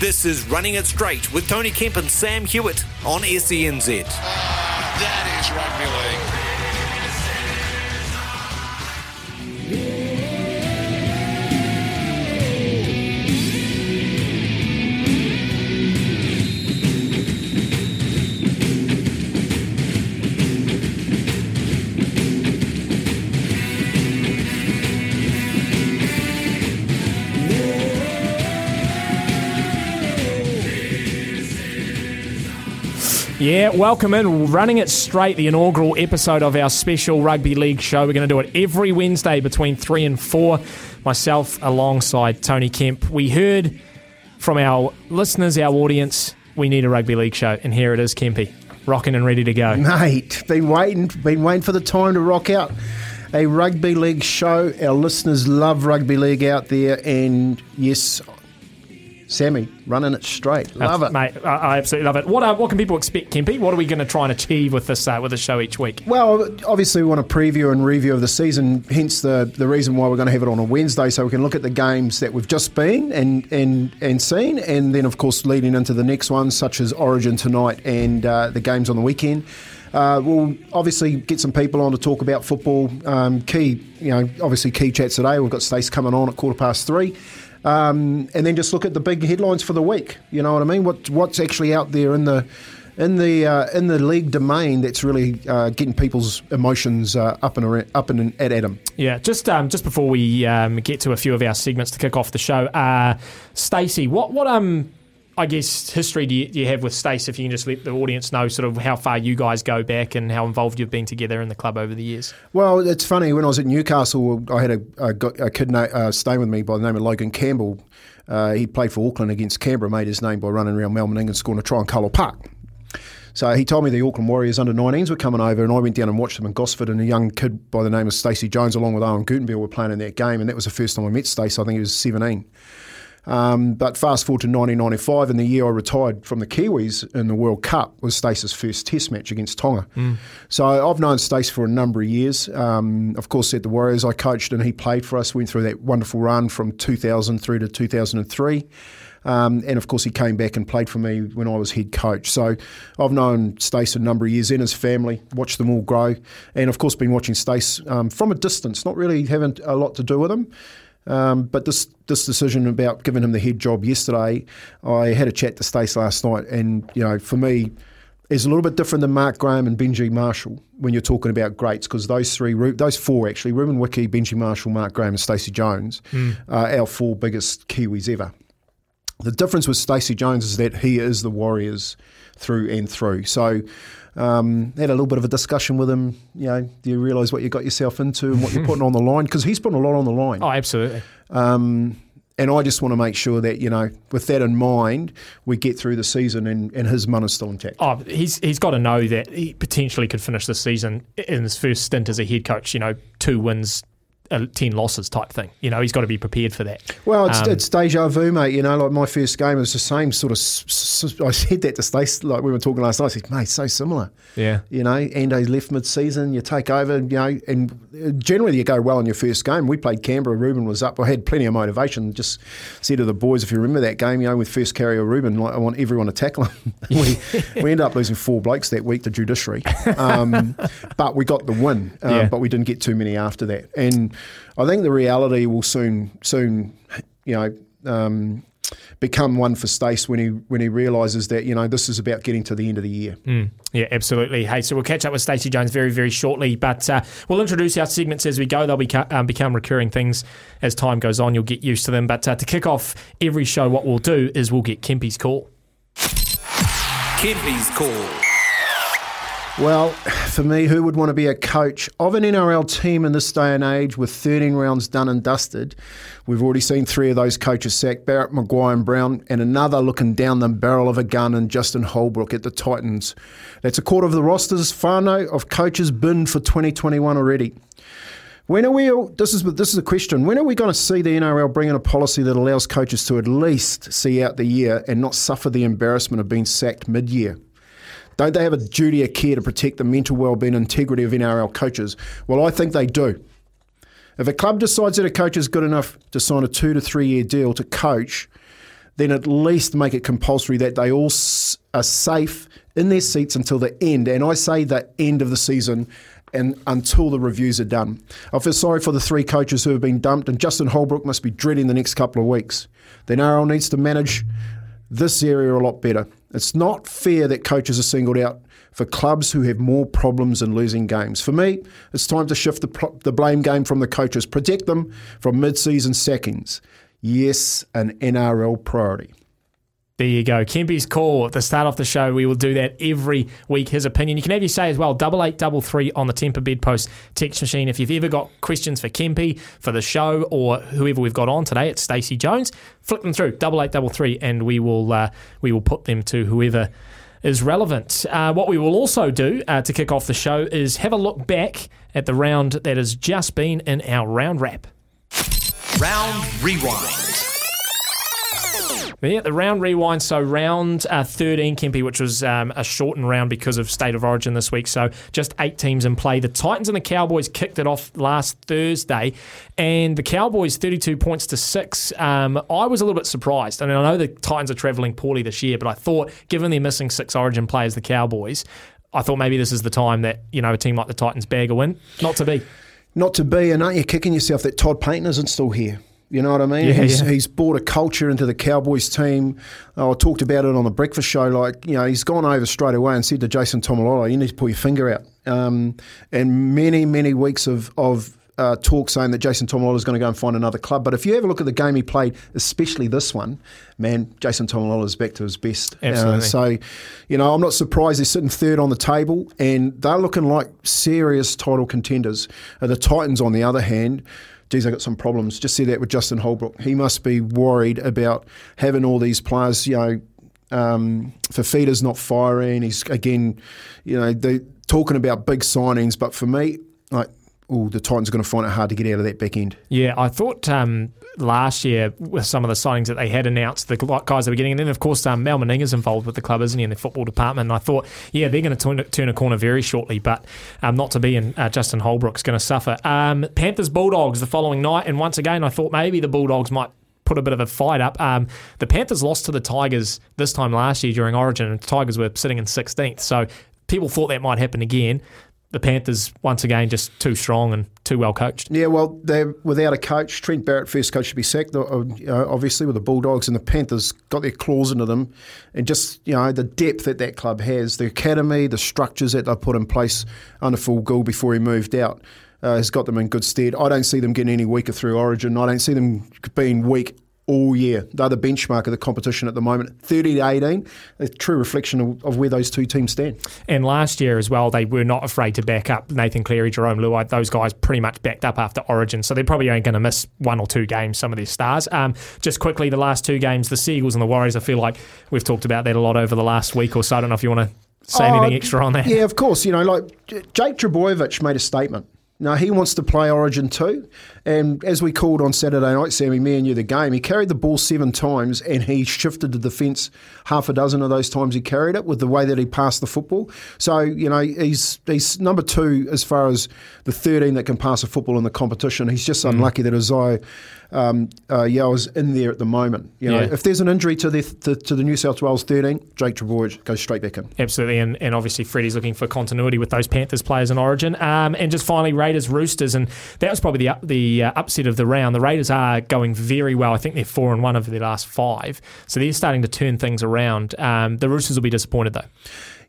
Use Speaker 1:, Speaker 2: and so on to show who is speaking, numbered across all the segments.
Speaker 1: This is Running It Straight with Tony Kemp and Sam Hewat on SENZ.
Speaker 2: That is rugby league.
Speaker 3: Yeah, welcome in. Running it straight, the inaugural episode of our special rugby league show. We're going to do it every Wednesday between 3 and 4. Myself alongside Tony Kemp. We heard from our listeners, our audience, we need a rugby league show. And here it is, Kempy, rocking and ready to go.
Speaker 4: Mate, been waiting, been waiting for the time to rock out a rugby league show. Our listeners love rugby league out there, and yes, Sammy running it straight. Love it,
Speaker 3: mate. I, I absolutely love it. What uh, what can people expect, Kempy? What are we going to try and achieve with this uh, with the show each week?
Speaker 4: Well, obviously, we want a preview and review of the season. Hence, the the reason why we're going to have it on a Wednesday, so we can look at the games that we've just been and and and seen, and then of course leading into the next ones, such as Origin tonight and uh, the games on the weekend. Uh, we'll obviously get some people on to talk about football. Um, key, you know, obviously key chats today. We've got Stace coming on at quarter past three. Um, and then just look at the big headlines for the week. You know what I mean? What what's actually out there in the in the uh, in the league domain that's really uh, getting people's emotions uh, up and around, up and at Adam.
Speaker 3: Yeah, just um, just before we um, get to a few of our segments to kick off the show, uh, Stacey, what what um I guess history do you, do you have with Stace? If you can just let the audience know sort of how far you guys go back and how involved you've been together in the club over the years.
Speaker 4: Well, it's funny when I was at Newcastle, I had a, a, a kid na- uh, staying with me by the name of Logan Campbell. Uh, he played for Auckland against Canberra, made his name by running around Melbourne and scoring a try on Carlaw Park. So he told me the Auckland Warriors under 19s were coming over, and I went down and watched them in Gosford. And a young kid by the name of Stacey Jones, along with Owen Guttenbeil, were playing in that game, and that was the first time I met Stacey. I think he was 17. Um, but fast forward to 1995, and the year I retired from the Kiwis in the World Cup was Stace's first Test match against Tonga. Mm. So I've known Stace for a number of years. Um, of course, at the Warriors, I coached and he played for us. Went through that wonderful run from 2000 through to 2003. Um, and of course, he came back and played for me when I was head coach. So I've known Stace a number of years and his family, watched them all grow, and of course, been watching Stace um, from a distance, not really having a lot to do with him. Um, but this this decision about giving him the head job yesterday, I had a chat to Stace last night, and you know, for me, is a little bit different than Mark Graham and Benji Marshall when you're talking about greats, because those three, those four actually, Ruben Wiki, Benji Marshall, Mark Graham, and Stacey Jones, mm. are our four biggest Kiwis ever. The difference with Stacey Jones is that he is the Warriors through and through. So. Um, had a little bit of a discussion with him. You know, do you realise what you got yourself into and what you're putting on the line? Because he's putting a lot on the line.
Speaker 3: Oh, absolutely.
Speaker 4: Um, and I just want to make sure that you know, with that in mind, we get through the season and, and his money's still intact.
Speaker 3: Oh, he's he's got to know that he potentially could finish the season in his first stint as a head coach. You know, two wins, uh, 10 losses type thing. You know, he's got to be prepared for that.
Speaker 4: Well, it's, um, it's deja vu, mate. You know, like my first game was the same sort of. I said that to Stace, like we were talking last night. I said, mate, so similar.
Speaker 3: Yeah.
Speaker 4: You know, Ando's left mid season, you take over, you know, and generally you go well in your first game. We played Canberra, Ruben was up. I had plenty of motivation. Just said to the boys, if you remember that game, you know, with first carrier Ruben, like, I want everyone to tackle him. we, we ended up losing four blokes that week to judiciary. Um, but we got the win, uh, yeah. but we didn't get too many after that. And I think the reality will soon, soon, you know, um, become one for Stace when he when he realises that you know this is about getting to the end of the year.
Speaker 3: Yeah, absolutely. Hey, so we'll catch up with Stacey Jones very, very shortly, but uh, we'll introduce our segments as we go. They'll beca- um, become recurring things as time goes on. You'll get used to them. But uh, to kick off every show, what we'll do is we'll get Kempy's call.
Speaker 1: Kempy's call.
Speaker 4: Well, for me, who would want to be a coach of an NRL team in this day and age with 13 rounds done and dusted? We've already seen three of those coaches sacked Barrett, Maguire, and Brown, and another looking down the barrel of a gun in Justin Holbrook at the Titans. That's a quarter of the rosters, whānau, of coaches binned for 2021 already. When are we? This is this is a question. When are we going to see the NRL bring in a policy that allows coaches to at least see out the year and not suffer the embarrassment of being sacked mid-year? Don't they have a duty of care to protect the mental well-being and integrity of NRL coaches? Well, I think they do. If a club decides that a coach is good enough to sign a two to three year deal to coach, then at least make it compulsory that they all are safe in their seats until the end. And I say the end of the season and until the reviews are done. I feel sorry for the three coaches who have been dumped, and Justin Holbrook must be dreading the next couple of weeks. The NRL needs to manage this area a lot better. It's not fair that coaches are singled out for clubs who have more problems in losing games. For me, it's time to shift the, the blame game from the coaches, protect them from mid season sackings. Yes, an NRL priority.
Speaker 3: There you go. Kempy's call at the start of the show. We will do that every week. His opinion. You can have your say as well. Double eight double three on the Temper Bedpost text machine. If you've ever got questions for Kempy, for the show, or whoever we've got on today, it's Stacey Jones. Flick them through double eight double three, and we will uh, we will put them to whoever is relevant. Uh, what we will also do uh, to kick off the show is have a look back at the round that has just been in our round wrap.
Speaker 1: Round rewind.
Speaker 3: Yeah, the round rewind. So round uh, 13, Kempy, which was um, a shortened round because of state of origin this week. So just eight teams in play. The Titans and the Cowboys kicked it off last Thursday, and the Cowboys 32 points to six. Um, I was a little bit surprised. I mean, I know the Titans are travelling poorly this year, but I thought, given they're missing six origin players, the Cowboys, I thought maybe this is the time that you know a team like the Titans bag a win. Not to be.
Speaker 4: Not to be, and aren't you kicking yourself that Todd Payten isn't still here? You know what I mean?
Speaker 3: Yeah,
Speaker 4: he's,
Speaker 3: yeah.
Speaker 4: he's brought a culture into the Cowboys team. Oh, I talked about it on the breakfast show. Like, you know, he's gone over straight away and said to Jason Taumalolo, you need to pull your finger out. Um, and many, many weeks of, of uh, talk saying that Jason Taumalolo is going to go and find another club. But if you ever look at the game he played, especially this one, man, Jason Taumalolo is back to his best. Uh,
Speaker 3: Absolutely.
Speaker 4: so, you know, I'm not surprised they're sitting third on the table and they're looking like serious title contenders. Uh, the Titans, on the other hand, geez, I got some problems. Just see that with Justin Holbrook. He must be worried about having all these players, you know, um, Fifita's not firing. He's, again, you know, they talking about big signings. But for me, like, oh, the Titans are going to find it hard to get out of that back end.
Speaker 3: Yeah, I thought um, last year with some of the signings that they had announced, the guys that were getting, and then of course um, Mal Meninga's involved with the club, isn't he, in the football department? And I thought, yeah, they're going to turn, turn a corner very shortly, but um, not to be, and uh, Justin Holbrook's going to suffer. Um, Panthers Bulldogs the following night, and once again, I thought maybe the Bulldogs might put a bit of a fight up. Um, the Panthers lost to the Tigers this time last year during Origin, and the Tigers were sitting in 16th, so people thought that might happen again. The Panthers, once again, just too strong and too well coached.
Speaker 4: Yeah, well, they're without a coach. Trent Barrett, first coach, should be sacked. uh, Obviously, with the Bulldogs and the Panthers, got their claws into them, and just you know the depth that that club has, the academy, the structures that they put in place under Phil Gould before he moved out. Uh, has got them in good stead. I don't see them getting any weaker through Origin. I don't see them being weak all year. They're the benchmark of the competition at the moment. 30 to 18, a true reflection of, of where those two teams stand.
Speaker 3: And last year as well, they were not afraid to back up Nathan Cleary, Jarome Luai. Those guys pretty much backed up after Origin, so they're probably only going to miss one or two games, some of their stars. Um, just quickly, the last two games, the Seagulls and the Warriors, I feel like we've talked about that a lot over the last week or so. I don't know if you want to say
Speaker 4: Oh,
Speaker 3: anything extra on that.
Speaker 4: Yeah, of course. You know, like Jake Trbojevic made a statement. Now he wants to play Origin too, and as we called on Saturday night, Sammy, me and you, the game, he carried the ball seven times and he shifted the defence half a dozen of those times he carried it with the way that he passed the football. So you know he's he's number two as far as the thirteen that can pass a football in the competition. He's just unlucky that Isaiah um, uh, in there at the moment. You know,
Speaker 3: Yeah.
Speaker 4: if there's an injury to the to, to the New South Wales 13, Jake Trbojevic goes straight back in.
Speaker 3: Absolutely, and, and obviously Freddie's looking for continuity with those Panthers players in Origin. Um, and just finally, Raiders Roosters, and that was probably the up, the uh, upset of the round. The Raiders are going very well. I think they're four and one over their last five, so they're starting to turn things around. Um, the Roosters will be disappointed though.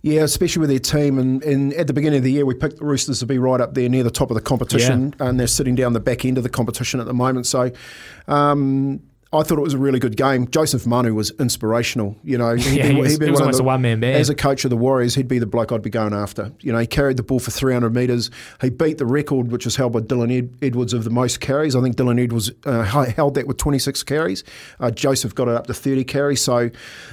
Speaker 4: Yeah, especially with their team. And, and at the beginning of the year, we picked the Roosters to be right up there near the top of the competition, and they're sitting down the back end of the competition at the moment. So. Um, I thought it was a really good game. Joseph Manu was inspirational. You know, he'd
Speaker 3: Yeah,
Speaker 4: be-
Speaker 3: he was-
Speaker 4: he'd be
Speaker 3: he was
Speaker 4: one
Speaker 3: almost
Speaker 4: the-
Speaker 3: a one-man band.
Speaker 4: As a coach of the Warriors, he'd be the bloke I'd be going after. You know, he carried the ball for 300 metres. He beat the record, which was held by Dylan Ed- Edwards of the most carries. I think Dylan Edwards uh, held that with 26 carries. Uh, Joseph got it up to 30 carries. So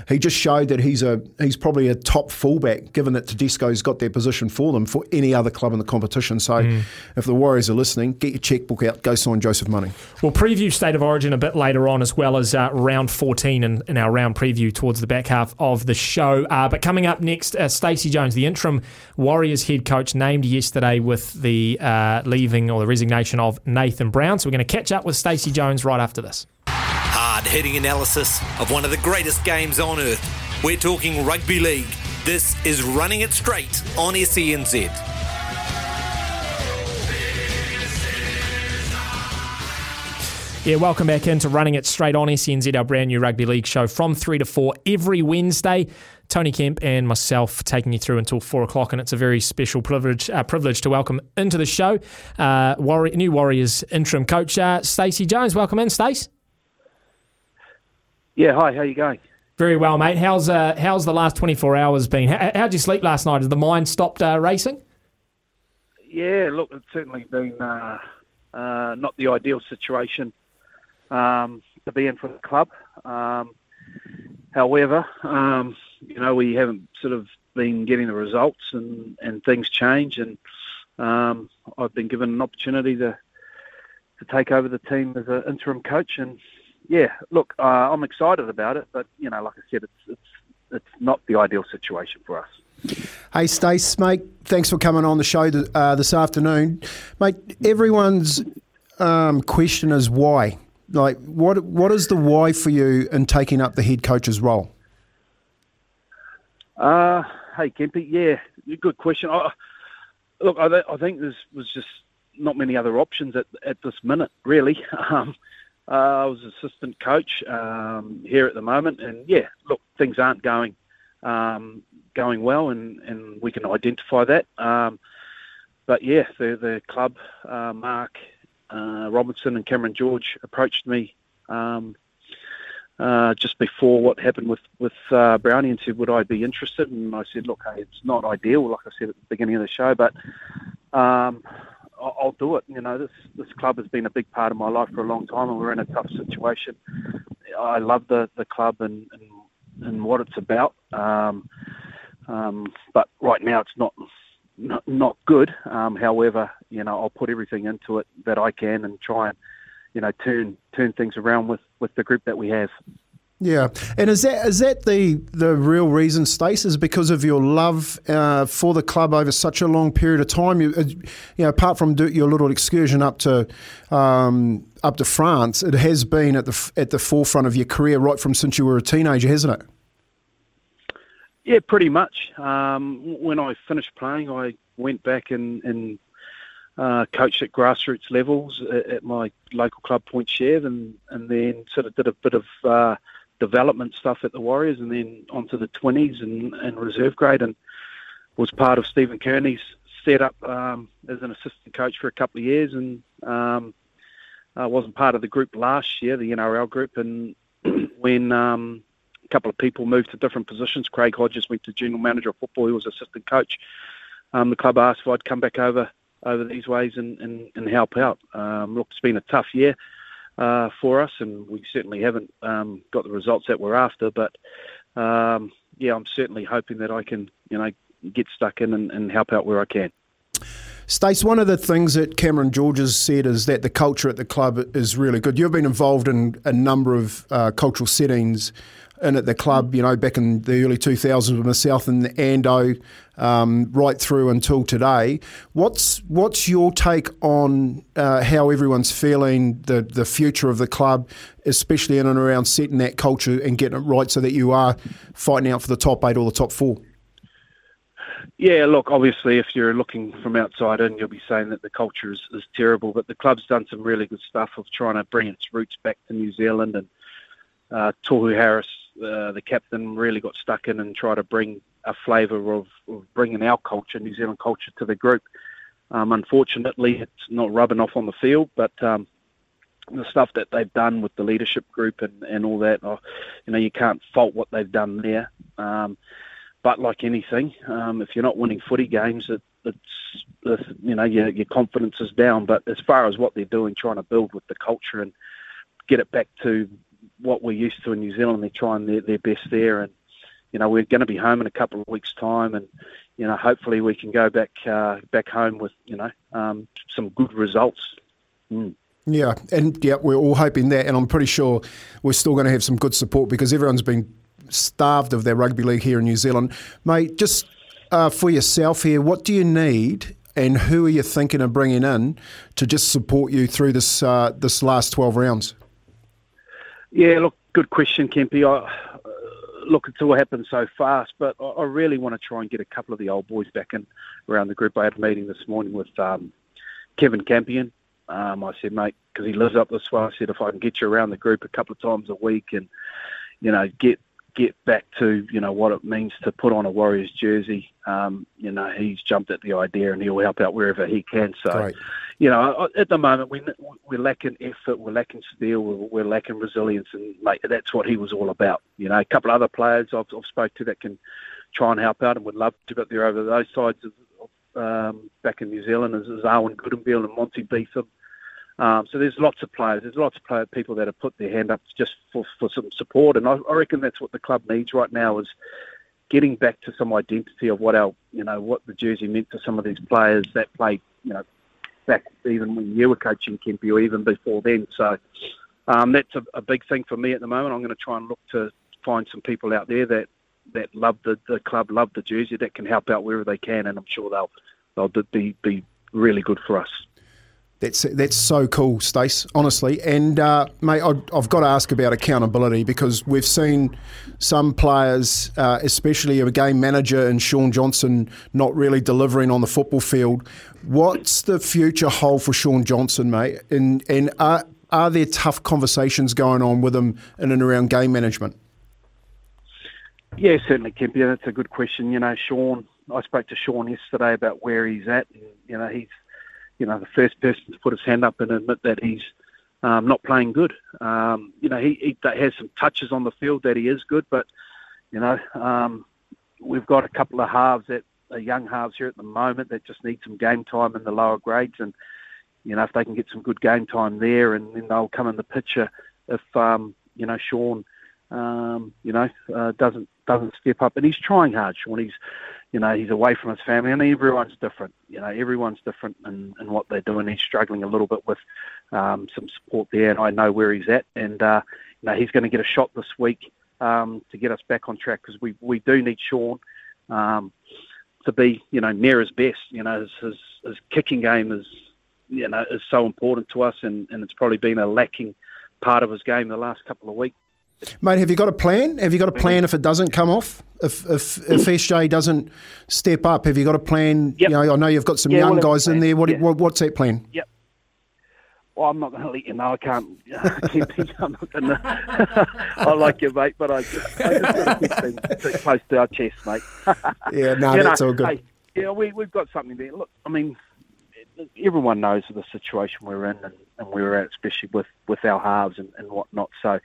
Speaker 4: he just showed that he's a he's probably a top fullback, given that Tedesco's got their position for them for any other club in the competition. So
Speaker 3: Mm.
Speaker 4: if the Warriors are listening, get your checkbook out, go sign Joseph Manu.
Speaker 3: We'll preview State of Origin a bit later on, as well as uh, round 14 in, in our round preview towards the back half of the show. Uh, but coming up next, uh, Stacey Jones, the interim Warriors head coach, named yesterday with the uh, leaving or the resignation of Nathan Brown. So we're going to catch up with Stacey Jones right after this.
Speaker 1: Hard hitting analysis of one of the greatest games on earth. We're talking rugby league. This is Running It Straight on SENZ.
Speaker 3: Yeah, welcome back into Running It Straight on SENZ, our brand new rugby league show from 3 to 4 every Wednesday. Tony Kemp and myself taking you through until 4 o'clock, and it's a very special privilege uh, privilege to welcome into the show uh, Warri- new Warriors interim coach, uh, Stacey Jones. Welcome in, Stace.
Speaker 5: Yeah, hi, how you going?
Speaker 3: Very well, mate. How's uh, how's the last 24 hours been? How, how'd you sleep last night? Has the mind stopped uh, racing?
Speaker 5: Yeah, look, it's certainly been uh, uh, not the ideal situation um, to be in for the club. Um, however, um, you know, we haven't sort of been getting the results and, and things change and um, I've been given an opportunity to to take over the team as an interim coach and yeah, look, uh, I'm excited about it, but you know, like I said, it's it's it's not the ideal situation for us.
Speaker 4: Hey, Stace, mate, thanks for coming on the show th- uh, this afternoon. Mate, everyone's um, question is why? Like, what what is the why for you in taking up the head coach's role?
Speaker 5: Uh, hey, Kempy, yeah, good question. I, look, I, I think there was just not many other options at, at this minute, really. Um, uh, I was assistant coach um, here at the moment, and yeah, look, things aren't going um, going well, and, and we can identify that. Um, but yeah, the the club, uh, Mark uh, Robinson and Cameron George approached me um, uh, just before what happened with with uh, Brownie and said, would I be interested? And I said, look, hey, it's not ideal, like I said at the beginning of the show, but um, I'll, I'll do it. You know, this this club has been a big part of my life for a long time, and we're in a tough situation. I love the the club and and, and what it's about. Um, um, but right now, it's not not, not good. Um, however, you know, I'll put everything into it that I can and try and you know turn turn things around with with the group that we have.
Speaker 4: Yeah, and is that is that the the real reason, Stace, is because of your love uh, for the club over such a long period of time? You, uh, you know, apart from do, your little excursion up to um, up to France, it has been at the at the forefront of your career right from since you were a teenager, hasn't it?
Speaker 5: Yeah, pretty much. Um, when I finished playing, I went back and, and uh, coached at grassroots levels at, at my local club, Point Chev, and, and then sort of did a bit of uh, development stuff at the Warriors, and then onto the 20s and, and reserve grade, and was part of Stephen Kearney's setup um, as an assistant coach for a couple of years, and um, I wasn't part of the group last year, the NRL group, and when um, couple of people moved to different positions. Craig Hodges went to general manager of football. He was assistant coach. Um, the club asked if I'd come back over over these ways and, and, and help out. Um, look, it's been a tough year uh, for us, and we certainly haven't um, got the results that we're after. But um, yeah, I'm certainly hoping that I can, you know, get stuck in and, and help out where I can.
Speaker 4: Stace, one of the things that Cameron George has said is that the culture at the club is really good. You've been involved in a number of uh, cultural settings in at the club, you know, back in the early 2000s with myself and Ando, um, right through until today. What's what's your take on uh, how everyone's feeling, the the future of the club, especially in and around setting that culture and getting it right so that you are fighting out for the top eight or the top four?
Speaker 5: Yeah, look, obviously, if you're looking from outside in, you'll be saying that the culture is, is terrible, but the club's done some really good stuff of trying to bring its roots back to New Zealand. And uh, Tohu Harris, uh, the captain, really got stuck in and tried to bring a flavour of, of bringing our culture, New Zealand culture, to the group. Um, unfortunately, it's not rubbing off on the field, but um, the stuff that they've done with the leadership group and, and all that, oh, you know, you can't fault what they've done there. Um, but like anything, um, if you're not winning footy games, it, it's, it's you know your, your confidence is down. But as far as what they're doing, trying to build with the culture and get it back to what we're used to in New Zealand, they're trying their, their best there. And you know we're going to be home in a couple of weeks' time, and you know hopefully we can go back uh, back home with you know um, some good results. Mm.
Speaker 4: Yeah, and yeah, we're all hoping that, and I'm pretty sure we're still going to have some good support because everyone's been starved of their rugby league here in New Zealand. Mate, just uh, for yourself here, what do you need and who are you thinking of bringing in to just support you through this uh, this last 12 rounds?
Speaker 5: Yeah, look, good question, Kempy. I, uh, look, it's all happened so fast, but I, I, really want to try and get a couple of the old boys back in around the group. I had a meeting this morning with um, Kevin Campion. Um, I said, mate, because he lives up this way, I said, if I can get you around the group a couple of times a week and, you know, get get back to you know what it means to put on a Warriors jersey. Um, you know, he's jumped at the idea and he'll help out wherever he can. So, right. You know, at the moment we we're lacking effort, we're lacking steel, we're, we're, lacking resilience, and mate, that's what he was all about. You know, a couple of other players I've, I've spoke to that can try and help out and would love to, but they're over those sides of, um, back in New Zealand as, as Owen Guttenbeil and Monty Beetham. Um, so there's lots of players, there's lots of player, people that have put their hand up just for, for some support, and I, I reckon that's what the club needs right now is getting back to some identity of what our, you know, what the jersey meant to some of these players that played, you know, back even when you were coaching Kempy or even before then. So um, that's a, a big thing for me at the moment. I'm going to try and look to find some people out there that that love the, the club, love the jersey, that can help out wherever they can, and I'm sure they'll they'll be be really good for us.
Speaker 4: That's that's so cool, Stace. Honestly, and uh, mate, I, have got to ask about accountability because we've seen some players, uh, especially a game manager and Shaun Johnson, not really delivering on the football field. What's the future hold for Shaun Johnson, mate? And and are are there tough conversations going on with him in and around game management?
Speaker 5: Yeah, certainly, Kempy. That's a good question. You know, Shaun. I spoke to Shaun yesterday about where he's at. You know, he's you know, the first person to put his hand up and admit that he's um, not playing good. Um, you know, he, he, has some touches on the field that he is good, but you know, um, we've got a couple of halves that are young halves here at the moment that just need some game time in the lower grades, and you know, if they can get some good game time there, and then they'll come in the picture. If um, you know, Shaun. um, you know, uh, doesn't doesn't step up, and he's trying hard. Shaun, he's you know, he's away from his family, and everyone's different. You know, everyone's different in, in what they're doing. He's struggling a little bit with um, some support there, and I know where he's at. And uh, you know, he's going to get a shot this week um, to get us back on track because we we do need Shaun um, to be, you know, near his best. You know, his, his his kicking game is, you know, is so important to us, and, and it's probably been a lacking part of his game the last couple of weeks.
Speaker 4: Mate, have you got a plan? Have you got a mm-hmm. plan if it doesn't come off? If if, if mm-hmm. SJ doesn't step up, have you got a plan?
Speaker 5: Yep.
Speaker 4: You know, I know you've got some
Speaker 5: yeah,
Speaker 4: young guys in there. What,
Speaker 5: yeah.
Speaker 4: what, what's that plan?
Speaker 5: Yep. Well, I'm not going to let you know. I can't. I keep, I'm not going to. I like you, mate, but I, I just got to keep things close to our chest, mate.
Speaker 4: yeah, no, you that's know, all good. Hey,
Speaker 5: yeah, we we've got something there. Look, I mean, everyone knows the situation we're in and, and we're at, especially with with our halves and, and whatnot. So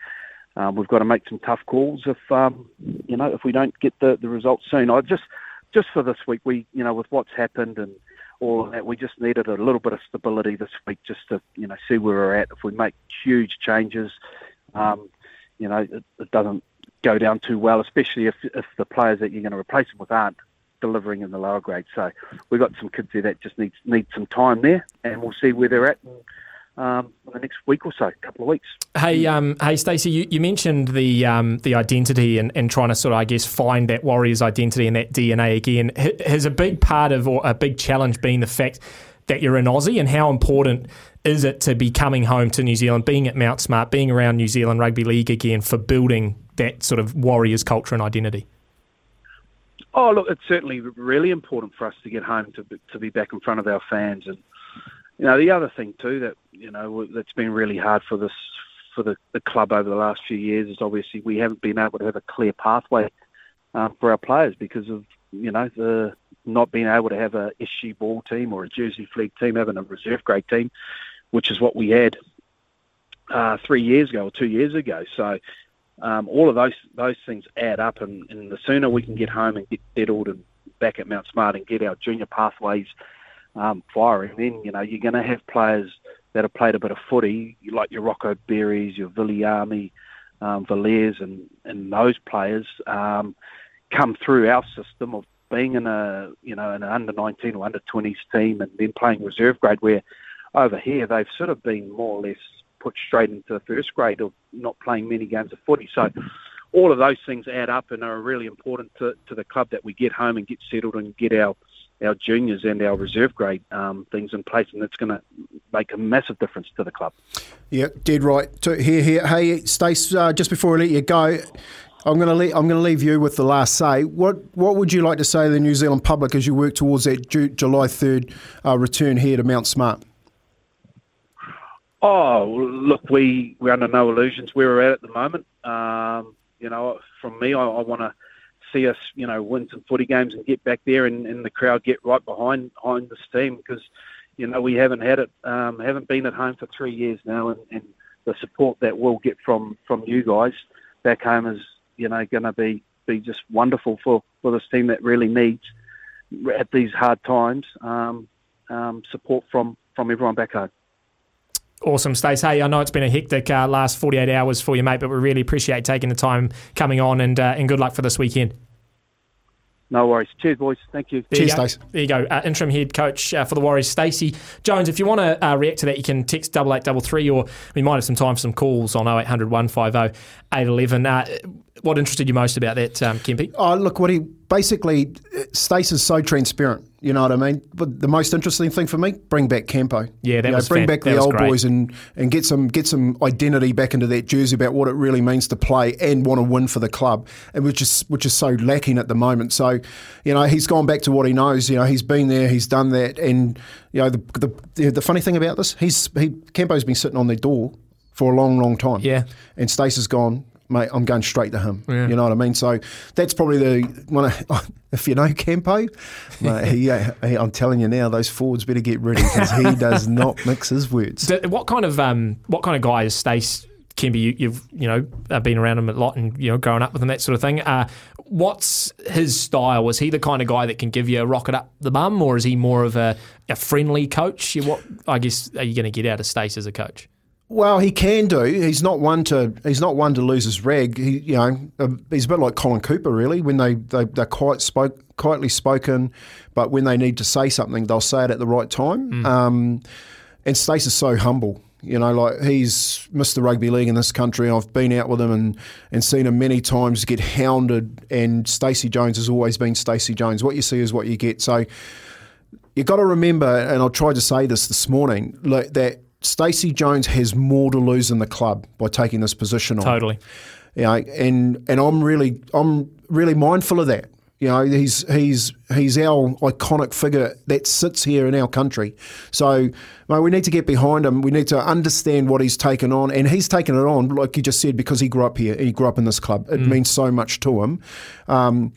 Speaker 5: um, we've got to make some tough calls if um, you know if we don't get the, the results soon. I just just for this week, we you know with what's happened and all of that, we just needed a little bit of stability this week just to you know see where we're at. If we make huge changes, um, you know it, it, doesn't go down too well, especially if if the players that you're going to replace them with aren't delivering in the lower grade. So we've got some kids there that just need need some time there, and we'll see where they're at. Um, in the next week or so, a couple of weeks.
Speaker 3: Hey, um, hey, Stacey, you, you mentioned the um, the identity and, and trying to sort of, I guess, find that Warriors identity and that DNA again. Has a big part of or a big challenge been the fact that you're an Aussie and how important is it to be coming home to New Zealand, being at Mount Smart, being around New Zealand Rugby League again for building that sort of Warriors culture and identity?
Speaker 5: Oh, look, it's certainly really important for us to get home to to be back in front of our fans, and you know the other thing too that you know that's been really hard for this for the, the club over the last few years is obviously we haven't been able to have a clear pathway um, for our players because of you know the not being able to have a SG ball team or a Jersey Flegg team having a reserve grade team, which is what we had uh, three years ago or two years ago. So um, all of those those things add up, and, and the sooner we can get home and get settled and back at Mount Smart and get our junior pathways um, firing, then you know you're going to have players that have played a bit of footy, like your Rocco Berrys, your Viliami, um, Villiers, and and those players um, come through our system of being in a you know an under 19 or under 20s team and then playing reserve grade where over here they've sort of been more or less put straight into the first grade of not playing many games of footy. So all of those things add up and are really important to, to the club that we get home and get settled and get our our juniors and our reserve grade um, things in place, and it's going to make a massive difference to the club.
Speaker 4: Yeah, dead right. Here, here. Hey, Stace, uh, just before I let you go, I'm going to leave, I'm going to leave you with the last say. What what would you like to say to the New Zealand public as you work towards that Ju- July 3rd uh, return here to Mount Smart?
Speaker 5: Oh, look, we, we're under no illusions where we're at at the moment. Um, you know, from me, I, I want to see us, you know, win some footy games and get back there and, and the crowd get right behind behind this team because, you know, we haven't had it, um, haven't been at home for three years now, and, and the support that we'll get from from you guys back home is, you know, going to be be just wonderful for for this team that really needs at these hard times um, um, support from from everyone back home.
Speaker 3: Awesome, Stace. Hey, I know it's been a hectic uh, last 48 hours for you, mate, but we really appreciate taking the time coming on and, uh, and good luck for this weekend.
Speaker 5: No worries. Cheers, boys. Thank you.
Speaker 3: There
Speaker 4: Cheers,
Speaker 3: you go.
Speaker 4: Stace.
Speaker 3: There you go. Uh, interim head coach uh, for the Warriors, Stacey Jones. If you want to uh, react to that, you can text double eight double three, or we might have some time for some calls on 0800 150 811. What interested you most about that, um, Kempy?
Speaker 4: Oh, look, what he basically, Stace is so transparent. You know what I mean? But the most interesting thing for me, bring back Campo.
Speaker 3: Yeah, that
Speaker 4: you know,
Speaker 3: was
Speaker 4: bring
Speaker 3: fan-
Speaker 4: back the old
Speaker 3: great.
Speaker 4: boys and, and get some get some identity back into that jersey about what it really means to play and want to win for the club, and which is which is so lacking at the moment. So, you know, he's gone back to what he knows. You know, he's been there, he's done that, and you know, the the, the, the funny thing about this, he's he Campo's been sitting on their door for a long, long time.
Speaker 3: Yeah.
Speaker 4: and Stace has gone. Mate, I'm going straight to him. You know what I mean? So that's probably the one. Of, if you know Campo, mate, he, uh, he, I'm telling you now, those forwards better get ready because he does not mix his words.
Speaker 3: D- What kind of um, what kind of guy is Stace Kempy? You, you've you know uh, been around him a lot and you know growing up with him that sort of thing. Uh, what's his style? Was he the kind of guy that can give you a rocket up the bum, or is he more of a, a friendly coach? What I guess are you going to get out of Stace as a coach?
Speaker 4: Well, he can do. He's not one to. He's not one to lose his rag. He, you know, uh, he's a bit like Colin Cooper, really. When they they they're quite spoke quietly spoken, but when they need to say something, they'll say it at the right time. Um, and Stace is so humble. You know, like he's Mr. Rugby League in this country. I've been out with him and, and seen him many times get hounded. And Stacey Jones has always been Stacey Jones. What you see is what you get. So you've got to remember, and I tried to say this this morning, like, that Stacey Jones has more to lose in the club by taking this position on.
Speaker 3: Totally.
Speaker 4: You know, and and I'm really I'm really mindful of that. You know, he's he's he's our iconic figure that sits here in our country. So, mate, we need to get behind him. We need to understand what he's taken on, and he's taken it on, like you just said, because he grew up here. He grew up in this club. It means so much to him. Um,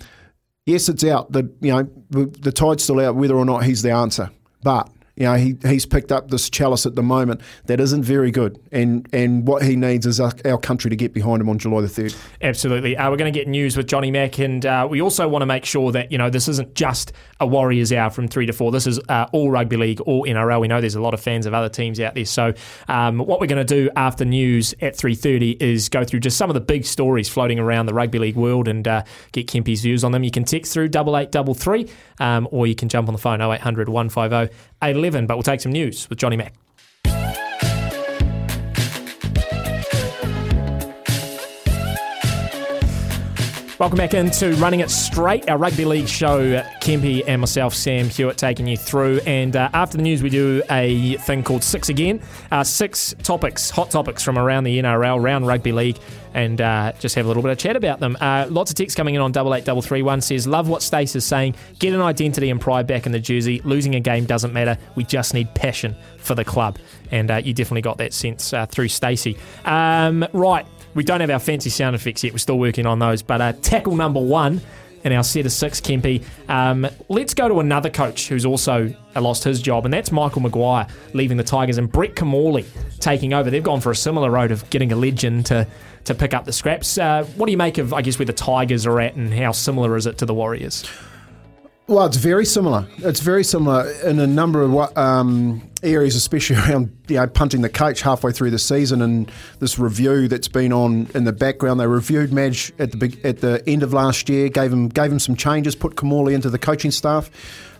Speaker 4: yes, it's out. The you know the, the tide's still out whether or not he's the answer. But You know, he, he's picked up this chalice at the moment that isn't very good, and and what he needs is our, our country to get behind him on July the third.
Speaker 3: Absolutely. Uh, we're going to get news with Johnny Mack, and uh, we also want to make sure that you know this isn't just a Warriors hour from three to four. This is uh, all rugby league, all NRL. We know there's a lot of fans of other teams out there. So um, what we're going to do after news at three thirty is go through just some of the big stories floating around the rugby league world and uh, get Kempy's views on them. You can text through double eight double three, um, or you can jump on the phone 0800 150 811. But we'll take some news with Johnny Mack. Welcome back into Running It Straight, our rugby league show. Kempy and myself, Sam Hewat, taking you through. And uh, after the news, we do a thing called Six Again. Uh, six topics, hot topics from around the NRL, around rugby league, and uh, just have a little bit of chat about them. Uh, lots of texts coming in on double eight double three one says, "Love what Stace is saying. Get an identity and pride back in the jersey. Losing a game doesn't matter. We just need passion for the club." And uh, you definitely got that sense uh, through Stacey. Um, right. We don't have our fancy sound effects yet. We're still working on those. But uh, tackle number one in our set of six, Kempy. Um, let's go to another coach who's also lost his job, and that's Michael Maguire leaving the Tigers and Brett Kimmorley taking over. They've gone for a similar road of getting a legend to to pick up the scraps. Uh, what do you make of, I guess, where the Tigers are at, and how similar is it to the Warriors?
Speaker 4: Well, it's very similar. It's very similar in a number of um, areas, especially around you know, punting the coach halfway through the season and this review that's been on in the background. They reviewed Madge at the at the end of last year, gave him gave him some changes, put Kimmorley into the coaching staff,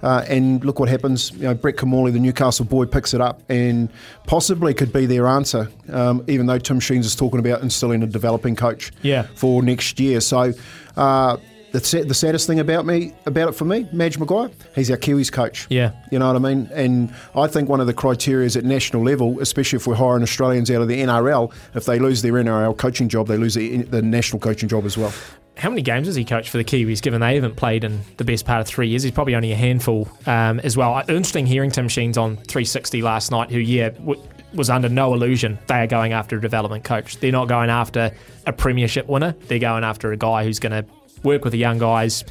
Speaker 4: uh, and look what happens. You know, Brett Kimmorley, the Newcastle boy, picks it up and possibly could be their answer. Um, even though Tim Sheens is talking about instilling a developing coach
Speaker 3: Yeah.
Speaker 4: for next year, so. Uh, the, the saddest thing about me about it for me, Madge Maguire, he's our Kiwis coach.
Speaker 3: Yeah.
Speaker 4: You know what I mean? And I think one of the criteria is at national level, especially if we're hiring Australians out of the NRL, if they lose their NRL coaching job, they lose the, the national coaching job as well.
Speaker 3: How many games has he coached for the Kiwis, given they haven't played in the best part of three years? He's probably only a handful um, as well. Interesting hearing Tim Sheens on 360 last night, who, yeah, w- was under no illusion they are going after a development coach. They're not going after a premiership winner. They're going after a guy who's going to work with the young guys,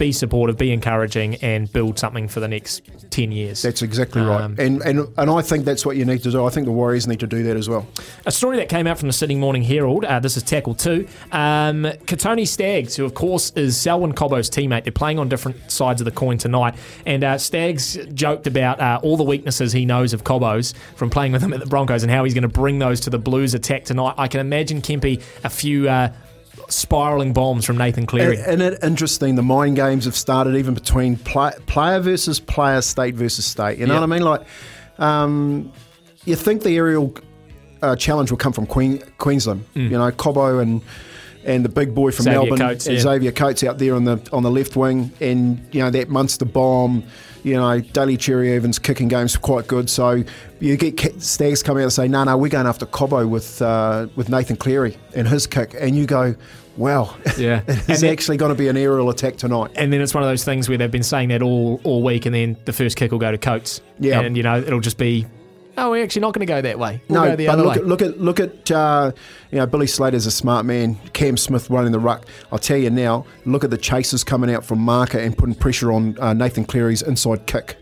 Speaker 3: be supportive, be encouraging, and build something for the next 10 years.
Speaker 4: That's exactly right.
Speaker 3: Um,
Speaker 4: and, and and I think that's what you need to do. I think the Warriors need to do that as well.
Speaker 3: A story that came out from the Sydney Morning Herald. Uh, this is tackle two. Um, Kotoni Staggs, who of course is Selwyn Cobbo's teammate, they're playing on different sides of the coin tonight. And uh, Staggs joked about uh, all the weaknesses he knows of Cobbo's from playing with him at the Broncos and how he's going to bring those to the Blues attack tonight. I can imagine Kempy a few. Spiraling bombs from Nathan Cleary.
Speaker 4: Isn't it interesting? The mind games have started even between play, player versus player, state versus state. You know
Speaker 3: Yeah.
Speaker 4: what I mean? Like, um, you think the aerial uh, challenge will come from Queen, Queensland? You know, Cobbo and and the big boy from.
Speaker 3: Xavier
Speaker 4: Melbourne,
Speaker 3: Coates, yeah.
Speaker 4: Xavier Coates out there on the on the left wing, and you know that Munster bomb. You know, Daly Cherry Evans kicking games quite good. So you get Staggs come out and say, "No, no, we're going after Cobbo with uh, with Nathan Cleary and his kick," and you go, "Wow,
Speaker 3: Yeah.
Speaker 4: it's actually going to be an aerial attack tonight."
Speaker 3: and then it's one of those things where they've been saying that all, all week, and then the first kick will go to Coates.
Speaker 4: Yeah.
Speaker 3: And, you know, it'll just be, oh, we're actually not going to go that way. We'll
Speaker 4: no,
Speaker 3: go the
Speaker 4: but
Speaker 3: other
Speaker 4: look
Speaker 3: way.
Speaker 4: at look at look at uh, you know Billy Slater's a smart man. Cam Smith running the ruck. I'll tell you now. Look at the chasers coming out from marker and putting pressure on uh, Nathan Cleary's inside kick.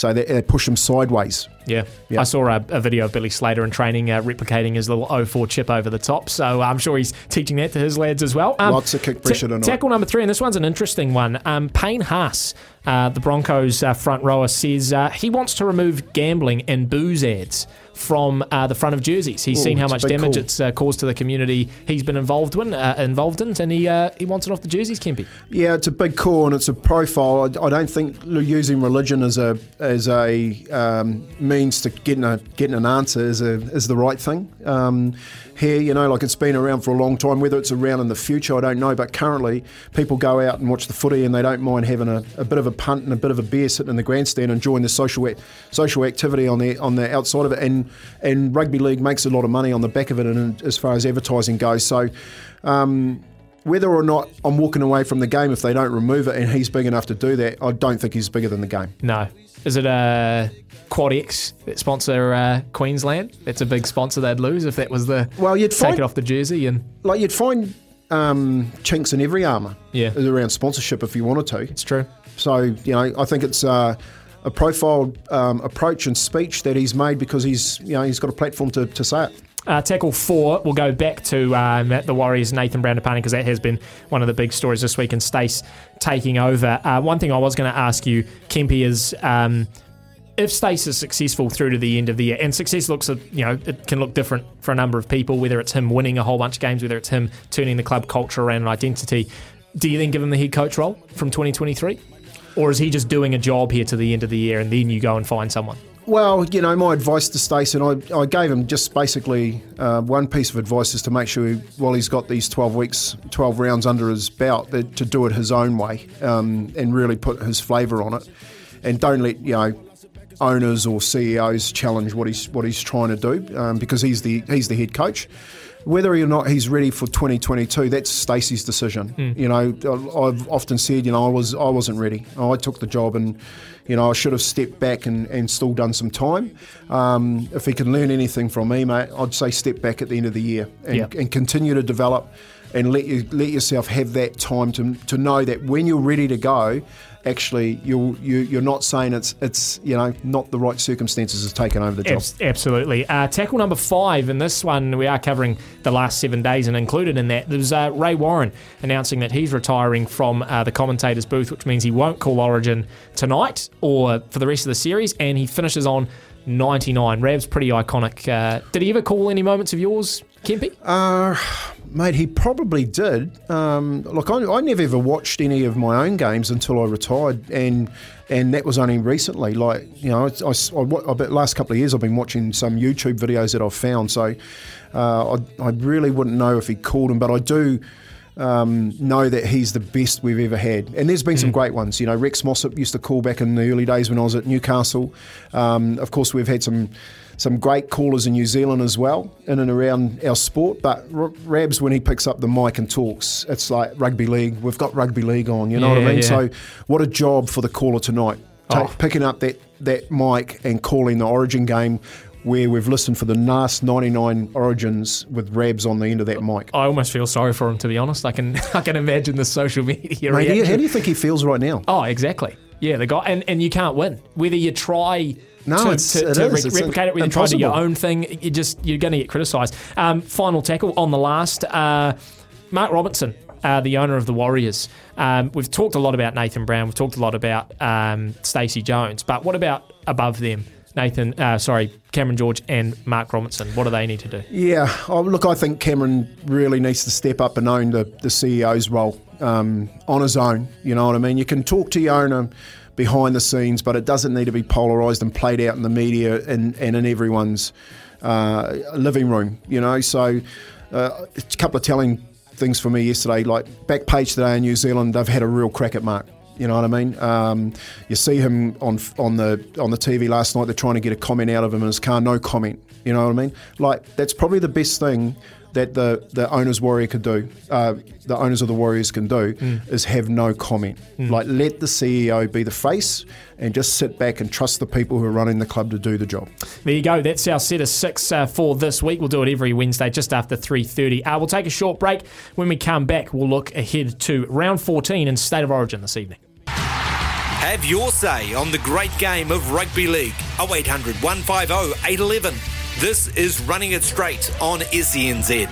Speaker 4: So they, they push them sideways.
Speaker 3: Yeah.
Speaker 4: Yeah.
Speaker 3: I saw a, a video of Billy Slater in training uh, replicating his little 04 chip over the top. So I'm sure he's teaching that to his lads as well. Um,
Speaker 4: Lots of kick pressure tonight.
Speaker 3: Tackle number three, and this one's an interesting one. Um, Payne Haas, uh, the Broncos uh, front rower, says uh, he wants to remove gambling and booze ads from uh, the front of jerseys. He's
Speaker 4: Ooh,
Speaker 3: seen how much damage
Speaker 4: call.
Speaker 3: it's uh, caused to the community he's been involved in, uh, involved in, and he uh, he wants it off the jerseys, Kempy.
Speaker 4: Yeah, it's a big call and it's a profile. I, I don't think using religion as a as a um, means to getting a getting an answer is a, is the right thing. Um, here, you know, like it's been around for a long time. Whether it's around in the future, I don't know. But currently, people go out and watch the footy and they don't mind having a, a bit of a punt and a bit of a beer sitting in the grandstand, and enjoying the social social activity on the on the outside of it. And and rugby league makes a lot of money on the back of it, and as far as advertising goes, so. Um, whether or not I'm walking away from the game if they don't remove it, and he's big enough to do that, I don't think he's bigger than the game.
Speaker 3: No. Is it a Quad X that sponsor uh, Queensland? That's a big sponsor they'd lose if that was the
Speaker 4: Well, you'd
Speaker 3: take
Speaker 4: find
Speaker 3: it off the jersey and
Speaker 4: like you'd find um, chinks in every armour.
Speaker 3: Yeah.
Speaker 4: around sponsorship if you wanted to.
Speaker 3: it's true.
Speaker 4: So you know, I think it's uh, a profile um, approach and speech that he's made because he's you know he's got a platform to, to say it.
Speaker 3: Uh, tackle four, we'll go back to um, the Warriors, Nathan Branapane, because that has been one of the big stories this week, and Stace taking over. Uh, one thing I was going to ask you, Kempy, is um, if Stace is successful through to the end of the year, and success looks, you know, it can look different for a number of people, whether it's him winning a whole bunch of games, whether it's him turning the club culture around and identity. Do you then give him the head coach role from 2023? Or is he just doing a job here to the end of the year and then you go and find someone?
Speaker 4: Well, you know, my advice to Stacey, and I, I gave him just basically uh, one piece of advice is to make sure, he, while he's got these 12 weeks, 12 rounds under his belt, that, to do it his own way um, and really put his flavour on it. And don't let, you know, owners or CEOs challenge what he's what he's trying to do um, because he's the he's the head coach. Whether or not he's ready for 2022, that's Stacey's decision. Mm. You know, I've often said, you know, I was I wasn't ready. I took the job and you know, I should have stepped back and, and still done some time. Um, if he can learn anything from me, mate, I'd say step back at the end of the year and, and continue to develop and let you let yourself have that time to, to know that when you're ready to go, actually you're you, you're not saying it's it's you know not the right circumstances has taken over the job.
Speaker 3: absolutely. Uh, tackle number five in this one we are covering the last seven days and included in that there's uh, Ray Warren announcing that he's retiring from uh, the commentators booth, which means he won't call Origin tonight or for the rest of the series, and he finishes on 99. Rav's pretty iconic. Uh, did he ever call any moments of yours, Kempy?
Speaker 4: Uh, mate, he probably did. Um, look, I, I, never ever watched any of my own games until I retired, and and that was only recently. Like, you know, I, I, I bet last couple of years I've been watching some YouTube videos that I've found. So uh, I, I really wouldn't know if he called him, but I do um, know that he's the best we've ever had. And there's been mm. some great ones. You know, Rex Mossop used to call back in the early days when I was at Newcastle. Um, of course, we've had some some great callers in New Zealand as well, in and around our sport. But Rabs, when he picks up the mic and talks, it's like rugby league. We've got rugby league on. You know yeah, what I mean? Yeah. So, what a job for the caller tonight, oh. picking up that that mic and calling the Origin game where we've listened for the last 99 origins with Rabs on the end of that mic.
Speaker 3: I almost feel sorry for him, to be honest. I can I can imagine the social media
Speaker 4: Mate, reaction. How do you think he feels right now?
Speaker 3: Oh, exactly. Yeah, the guy, and, and you can't win. Whether you try no, to, it's, to, it to re- replicate it, whether you try to do your own thing, you just you're going to get criticised. Um, final tackle on the last, uh, Mark Robinson. Uh, the owner of the Warriors. Um, we've talked a lot about Nathan Brown. We've talked a lot about um, Stacey Jones. But what about above them? Nathan, uh, sorry, Cameron George and Mark Robinson. What do they need to do?
Speaker 4: Yeah, oh, look, I think Cameron really needs to step up and own the, the CEO's role um, on his own. You know what I mean? You can talk to your owner behind the scenes, but it doesn't need to be polarised and played out in the media and, and in everyone's uh, living room. You know, so uh, a couple of telling things for me yesterday. Like back page today in New Zealand, they've had a real crack at Mark. You know what I mean? Um, you see him on on the on the TV last night. They're trying to get a comment out of him in his car. No comment. You know what I mean? Like that's probably the best thing that the, the owners warrior could do, uh, the owners of the Warriors can do, mm. is have no comment. Mm. Like let the CEO be the face and just sit back and trust the people who are running the club to do the job.
Speaker 3: There you go. That's our set of six uh, for this week. We'll do it every Wednesday just after 3.30. Uh, we'll take a short break. When we come back, we'll look ahead to round 14 in State of Origin this evening.
Speaker 1: Have your say on the great game of rugby league. 0800 150 811. This is Running It Straight on SENZ.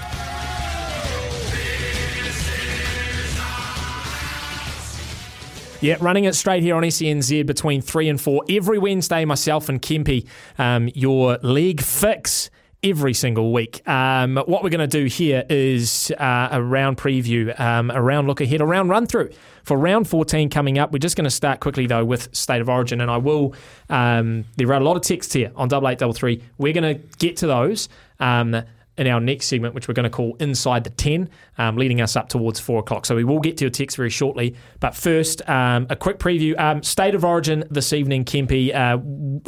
Speaker 3: Yeah, running it straight here on SENZ between 3 and 4 every Wednesday. Myself and Kempy, um, your league fix every single week. Um, what we're going to do here is uh, a round preview, um, a round look ahead, a round run through for round 14 coming up. We're just going to start quickly though with State of Origin, and I will. Um, there are a lot of texts here on double eight double three. We're going to get to those. Um, in our next segment, which we're going to call Inside the 10, um, leading us up towards 4 o'clock. So we will get to your text very shortly. But first, um, a quick preview. Um, State of Origin this evening, Kempy, uh,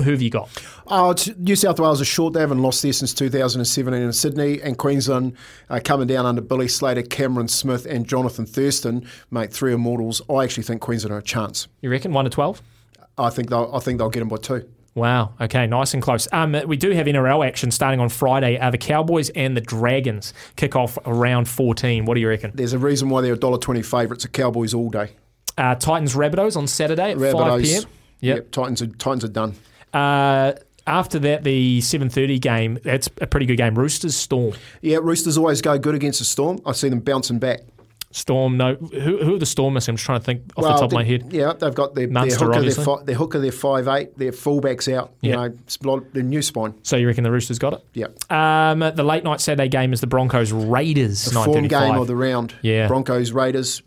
Speaker 3: who have you got?
Speaker 4: Oh, New South Wales are short. They haven't lost there since 2017 in Sydney. And Queensland uh, coming down under Billy Slater, Cameron Smith, and Jonathan Thurston, make three immortals. I actually think Queensland are a chance.
Speaker 3: You reckon 1 to 12?
Speaker 4: I think they'll, I think they'll get them by two.
Speaker 3: Wow. Okay. Nice and close. Um, we do have NRL action starting on Friday. Uh, the Cowboys and the Dragons kick off around 14. What do you reckon?
Speaker 4: There's a reason why they're $1.20 favourites. The Cowboys all day.
Speaker 3: Uh, Titans Rabbitohs on Saturday at Rabbitohs. 5 p.m. Yep.
Speaker 4: Titans are Titans are done.
Speaker 3: Uh, after that, the 7.30 game, that's a pretty good game. Roosters Storm.
Speaker 4: Yeah, Roosters always go good against the Storm. I see them bouncing back.
Speaker 3: Storm, no. Who, who are the Storm missing? I'm just trying to think off the top of my head.
Speaker 4: Yeah, they've got their, their hooker, their, fi- their hooker, their five eight, their fullbacks out. You
Speaker 3: Yeah.
Speaker 4: know, the new spine.
Speaker 3: So you reckon the Roosters got it?
Speaker 4: Yeah,
Speaker 3: Um, the late night Saturday game is the Broncos Raiders.
Speaker 4: the form game of the round.
Speaker 3: Yeah.
Speaker 4: Broncos, Raiders.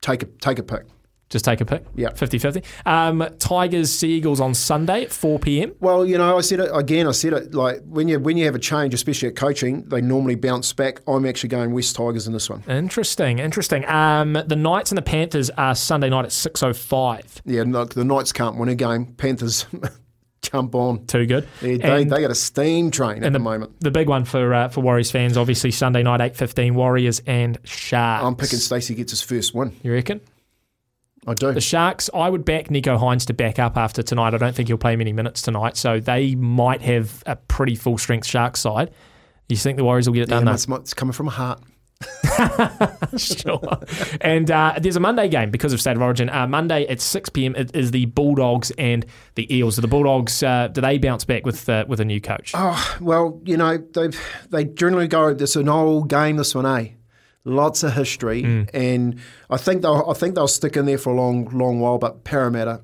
Speaker 4: Take a take a pick.
Speaker 3: Just take a pick.
Speaker 4: Yeah.
Speaker 3: 50 50. Um, Tigers Seagulls on Sunday at 4 p.m.
Speaker 4: Well, you know, I said it again. I said it like when you when you have a change, especially at coaching, they normally bounce back. I'm actually going West Tigers in this one.
Speaker 3: Interesting, interesting. Um, the Knights and the Panthers are Sunday night at 6.05.
Speaker 4: Yeah, look, the Knights can't win a game. Panthers jump on.
Speaker 3: Too good.
Speaker 4: They, they,
Speaker 3: And-
Speaker 4: they got a steam train at the,
Speaker 3: the,
Speaker 4: moment.
Speaker 3: the big one for uh, for Warriors fans, obviously Sunday night, 8.15, Warriors and Sharks.
Speaker 4: I'm picking Stacey gets his first win.
Speaker 3: You reckon?
Speaker 4: I do.
Speaker 3: The Sharks, I would back Nicho Hynes to back up after tonight. I don't think he'll play many minutes tonight, so they might have a pretty full strength Sharks side. You think the Warriors will get it
Speaker 4: Yeah,
Speaker 3: done? though?
Speaker 4: it's, it's coming from a heart.
Speaker 3: sure. And uh, there's a Monday game because of State of Origin. Uh, Monday at 6 p.m. It is the Bulldogs and the Eels. Do the Bulldogs, uh, do they bounce back with uh, with a new coach?
Speaker 4: Oh, well, you know, they they generally go. It's an old game. This one, eh? Lots of history,
Speaker 3: Mm.
Speaker 4: and I think they'll I think they'll stick in there for a long long while. But Parramatta,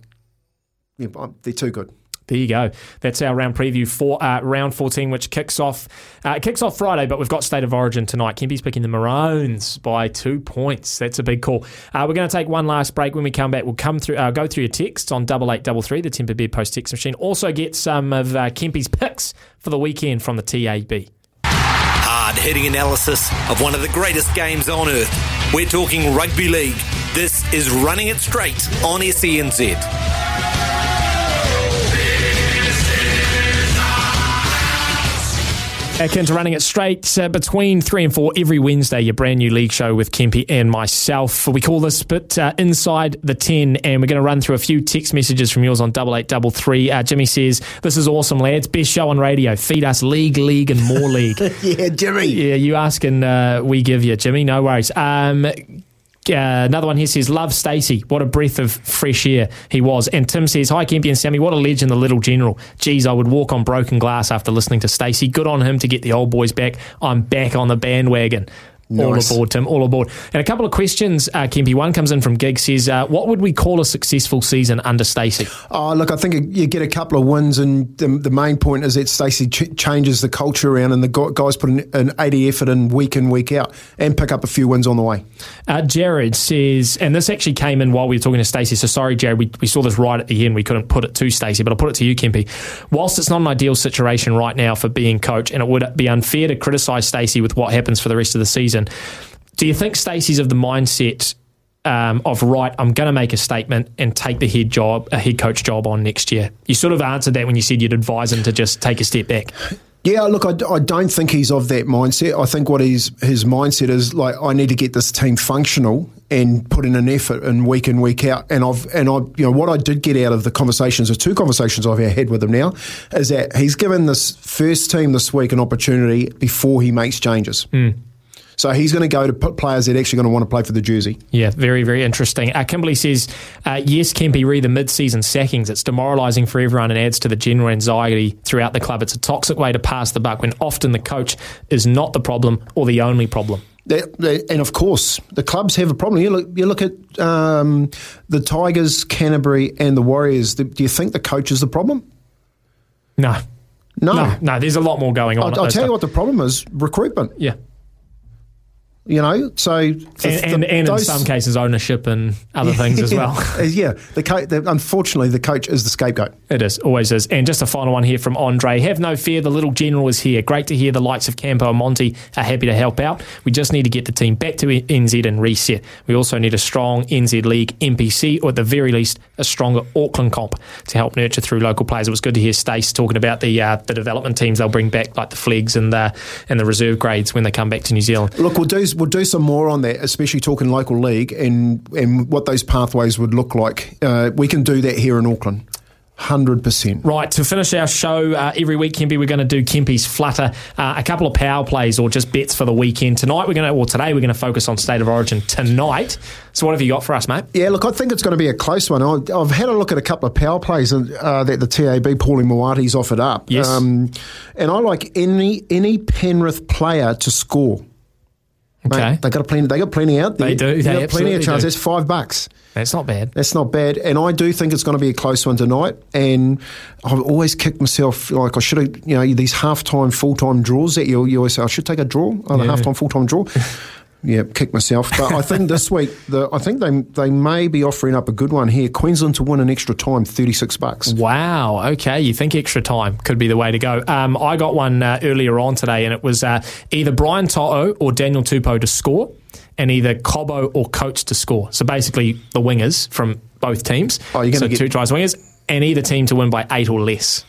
Speaker 4: yeah, they're too good.
Speaker 3: There you go. That's our round preview for uh, round 14, which kicks off uh, it kicks off Friday, but we've got State of Origin tonight. Kempy's picking the Maroons by two points. That's a big call. Uh, we're going to take one last break. When we come back, we'll come through, uh, go through your texts on double eight double three, the Temper Bed Post text machine. Also get some of uh, Kempy's picks for the weekend from the TAB.
Speaker 1: Hitting analysis of one of the greatest games on earth. We're talking rugby league. This is Running It Straight on SENZ.
Speaker 3: Back into running it straight uh, between three and four every Wednesday. Your brand new league show with Kempy and myself. We call this bit uh, inside the ten, and we're going to run through a few text messages from yours on double eight double three. Uh, Jimmy says, "This is awesome, lads. Best show on radio. Feed us league, league, and more league."
Speaker 4: Yeah, Jimmy.
Speaker 3: yeah, you ask and uh, we give you, Jimmy. No worries. Um, uh, another one here says, Love Stacey. What a breath of fresh air he was. And Tim says, Hi, Kempy and Sammy. What a legend, the little general. Geez, I would walk on broken glass after listening to Stacey. Good on him to get the old boys back. I'm back on the bandwagon.
Speaker 4: Nice.
Speaker 3: All aboard, Tim. All aboard. And a couple of questions, uh, Kempy. One comes in from Gig says, uh, What would we call a successful season under Stacey?
Speaker 4: Oh, look, I think you get a couple of wins, and the, the main point is that Stacey ch- changes the culture around, and the guys put an, an 80 effort in week in, week out, and pick up a few wins on the way.
Speaker 3: Uh, Jared says, and this actually came in while we were talking to Stacey. So sorry, Jared, we, we saw this right at the end. We couldn't put it to Stacey, but I'll put it to you, Kempy. Whilst it's not an ideal situation right now for being coach, and it would be unfair to criticise Stacey with what happens for the rest of the season, do you think Stacey's of the mindset um, of right? I'm going to make a statement and take the head job, a head coach job on next year. You sort of answered that when you said you'd advise him to just take a step back.
Speaker 4: Yeah, look, I, I don't think he's of that mindset. I think what his his mindset is like, I need to get this team functional and put in an effort in week in week out. And I've and I you know what I did get out of the conversations, the two conversations I've had with him now, is that he's given this first team this week an opportunity before he makes changes. So he's going to go to put players that are actually going to want to play for the jersey.
Speaker 3: Yeah, very, very interesting. Uh, Kimberly says, uh, yes, Kempy, re the mid season sackings. It's demoralising for everyone and adds to the general anxiety throughout the club. It's a toxic way to pass the buck when often the coach is not the problem or the only problem.
Speaker 4: They, they, and of course, the clubs have a problem. You look, you look at um, the Tigers, Canterbury, and the Warriors. Do you think the coach is the problem?
Speaker 3: No.
Speaker 4: No.
Speaker 3: No, no, there's a lot more going on.
Speaker 4: I'll, I'll tell you what the problem is: recruitment.
Speaker 3: Yeah.
Speaker 4: You know, so
Speaker 3: And, and, and in some cases, ownership and other things as well.
Speaker 4: yeah, the, co- the unfortunately the coach is the scapegoat.
Speaker 3: It is, always is. And just a final one here from Andre. Have no fear, the little general is here. Great to hear the likes of Campo and Monty are happy to help out. We just need to get the team back to NZ and reset. We also need a strong NZ League NPC, or at the very least, a stronger Auckland comp to help nurture through local players. It was good to hear Stace talking about the uh, the development teams they'll bring back, like the Fleggs and the, and the reserve grades when they come back to New Zealand.
Speaker 4: Look, we'll do we'll do some more on that, especially talking local league and and what those pathways would look like. Uh, we can do that here in Auckland. Hundred percent.
Speaker 3: Right, to finish our show uh, every week, Kempy, we're going to do Kempy's flutter, uh, a couple of power plays or just bets for the weekend. Tonight, we're going to, or today, we're going to focus on State of Origin tonight. So, what have you got for us, mate?
Speaker 4: Yeah, look, I think it's going to be a close one. I- I've had a look at a couple of power plays uh, that the TAB, Paulie Moati's offered up.
Speaker 3: Yes.
Speaker 4: Um, and I like any any Penrith player to score.
Speaker 3: Okay.
Speaker 4: Mate, they got a plenty. They got plenty out there.
Speaker 3: They do,
Speaker 4: They,
Speaker 3: they
Speaker 4: got plenty of chance.
Speaker 3: do.
Speaker 4: That's five bucks.
Speaker 3: That's not bad.
Speaker 4: That's not bad, and I do think it's going to be a close one tonight. And I've always kicked myself like I should have, you know, these half time, full time draws that you, you always say I should take a draw, on a
Speaker 3: Yeah.
Speaker 4: half time, full time draw. yeah, kick myself. But I think this week, the, I think they they may be offering up a good one here. Queensland to win an extra time, thirty six bucks.
Speaker 3: Wow. Okay. You think extra time could be the way to go. Um, I got one uh, earlier on today, and it was uh, either Brian To'o or Daniel Tupou to score, and either Cobbo or Coates to score. So basically, the wingers from both teams.
Speaker 4: Oh, you're gonna
Speaker 3: so
Speaker 4: get-
Speaker 3: two tries wingers, and either team to win by eight or less.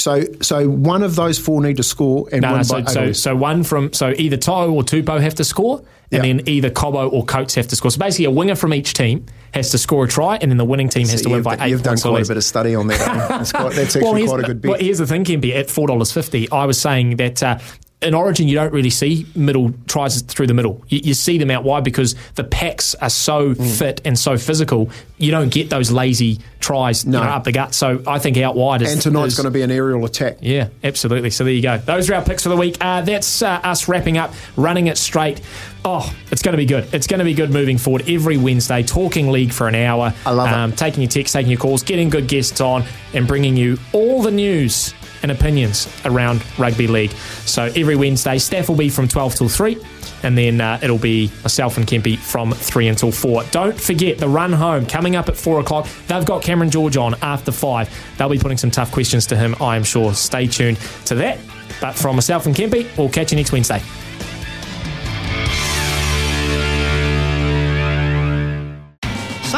Speaker 4: So so one of those four need to score and
Speaker 3: No, no, so,
Speaker 4: by
Speaker 3: so, so one from so either To'o or Tupou have to score, and
Speaker 4: Yeah.
Speaker 3: then either Cobbo or Coates have to score. So basically, a winger from each team has to score a try, and then the winning team has to win by eight
Speaker 4: you've done quite a bit of study on that. that's, quite, that's actually
Speaker 3: here's,
Speaker 4: quite a good bet.
Speaker 3: Well, here's the thing, Kempy. At four dollars fifty, I was saying that uh, in Origin you don't really see middle tries through the middle. You, you see them out wide because the packs are so
Speaker 4: Mm.
Speaker 3: fit and so physical. You don't get those lazy tries you know, up the gut. So I think out wide is
Speaker 4: and tonight's going to be an aerial attack.
Speaker 3: yeah, absolutely. So there you go. Those are our picks for the week. Uh, that's uh, us wrapping up, running it straight. Oh, it's going to be good. It's going to be good moving forward every Wednesday, talking league for an hour.
Speaker 4: I love it.
Speaker 3: um, Taking your texts, taking your calls, getting good guests on, and bringing you all the news and opinions around rugby league. So every Wednesday, Steph will be from 12 till 3. And then uh, it'll be myself and Kempy from 3 until 4. Don't forget the run home coming up at 4 o'clock. They've got Cameron George on after 5. They'll be putting some tough questions to him, I am sure. Stay tuned to that. But from myself and Kempy, we'll catch you next Wednesday.